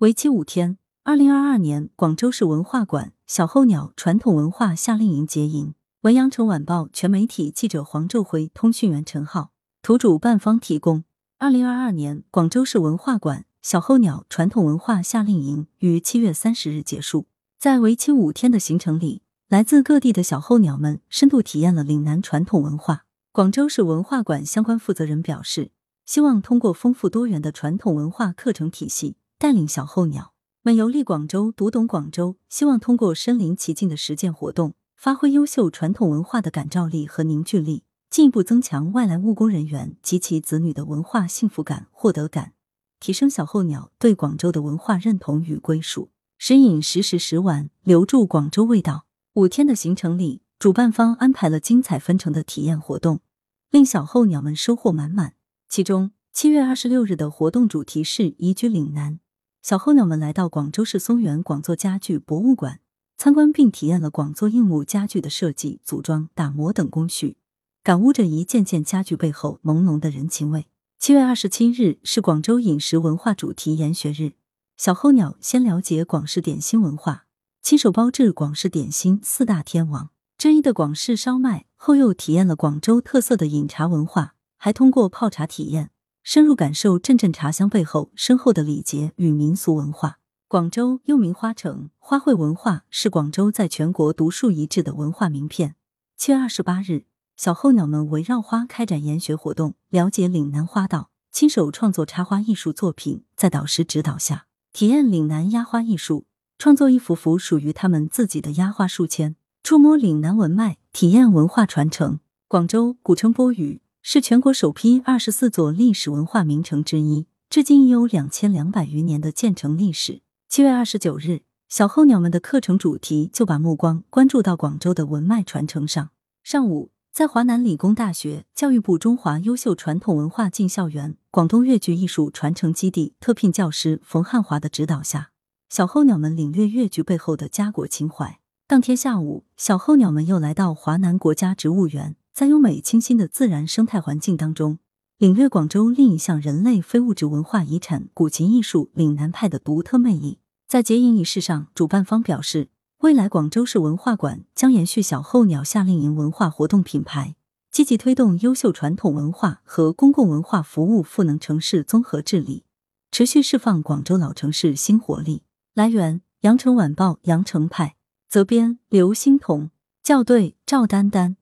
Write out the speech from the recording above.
为期五天。二零二二年广州市文化馆小候鸟传统文化夏令营结营。文阳城晚报全媒体记者黄昼辉，通讯员陈浩，图主办方提供。二零二二年广州市文化馆小候鸟传统文化夏令营于七月三十日结束，在为期五天的行程里，来自各地的小候鸟们深度体验了岭南传统文化。广州市文化馆相关负责人表示，希望通过丰富多元的传统文化课程体系，带领小候鸟。们游历广州，读懂广州，希望通过身临其境的实践活动，发挥优秀传统文化的感召力和凝聚力，进一步增强外来务工人员及其子女的文化幸福感、获得感，提升小候鸟对广州的文化认同与归属，时饮时食时玩，留住广州味道。五天的行程里，主办方安排了精彩纷呈的体验活动，令小候鸟们收获满满。其中，七月二十六日的活动主题是移居岭南。小候鸟们来到广州市松原广作家具博物馆参观，并体验了广作硬木家具的设计、组装、打磨等工序，感悟着一件件家具背后浓浓的人情味。七月二十七日是广州饮食文化主题研学日，小候鸟先了解广式点心文化，亲手包制广式点心四大天王之一的广式烧麦，后又体验了广州特色的饮茶文化，还通过泡茶体验。深入感受阵阵茶香背后深厚的礼节与民俗文化。广州又名花城，花卉文化是广州在全国独树一帜的文化名片。七月二十八日，小候鸟们围绕花开展研学活动，了解岭南花道，亲手创作插花艺术作品，在导师指导下体验岭南压花艺术，创作一幅幅属于他们自己的压花书签，触摸岭南文脉，体验文化传承。广州古称波屿。是全国首批二十四座历史文化名城之一，至今已有两千两百余年的建成历史。七月二十九日，小候鸟们的课程主题就把目光关注到广州的文脉传承上。上午，在华南理工大学、教育部中华优秀传统文化进校园广东粤剧艺术传承基地特聘教师冯汉华的指导下，小候鸟们领略粤剧背后的家国情怀。当天下午，小候鸟们又来到华南国家植物园。在优美清新的自然生态环境当中，领略广州另一项人类非物质文化遗产——古琴艺术岭南派的独特魅力。在结营仪式上，主办方表示，未来广州市文化馆将延续小候鸟夏令营文化活动品牌，积极推动优秀传统文化和公共文化服务赋能城市综合治理，持续释放广州老城市新活力。来源：羊城晚报羊城派，责编：刘欣彤，校对：赵丹丹。